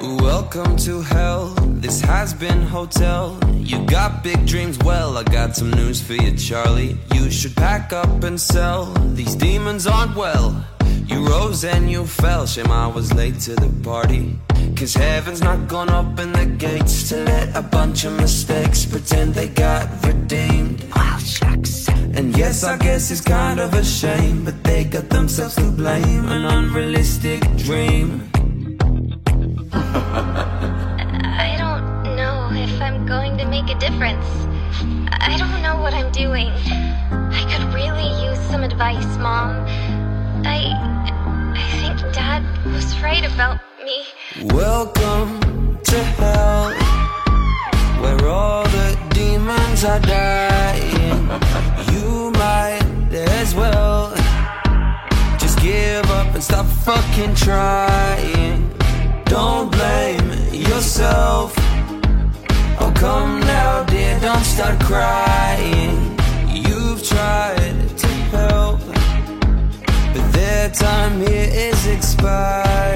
Welcome to hell. This Hazbin Hotel. You got big dreams. Well, I got some news for you, Charlie. You should pack up and sell. These demons aren't well. You rose and you fell. Shame I was late to the party. Cause heaven's not gonna open the gates to let a bunch of mistakes pretend they got redeemed. Yes, I guess it's kind of a shame, but they got themselves to blame. An unrealistic dream. I don't know if I'm going to make a difference. I don't know what I'm doing. I could really use some advice, Mom. I. I think Dad was right about me. Welcome to hell, where all the demons are dying. And stop fucking trying. Don't blame yourself. Oh, come now, dear, don't start crying. You've tried to help, but their time here is expired.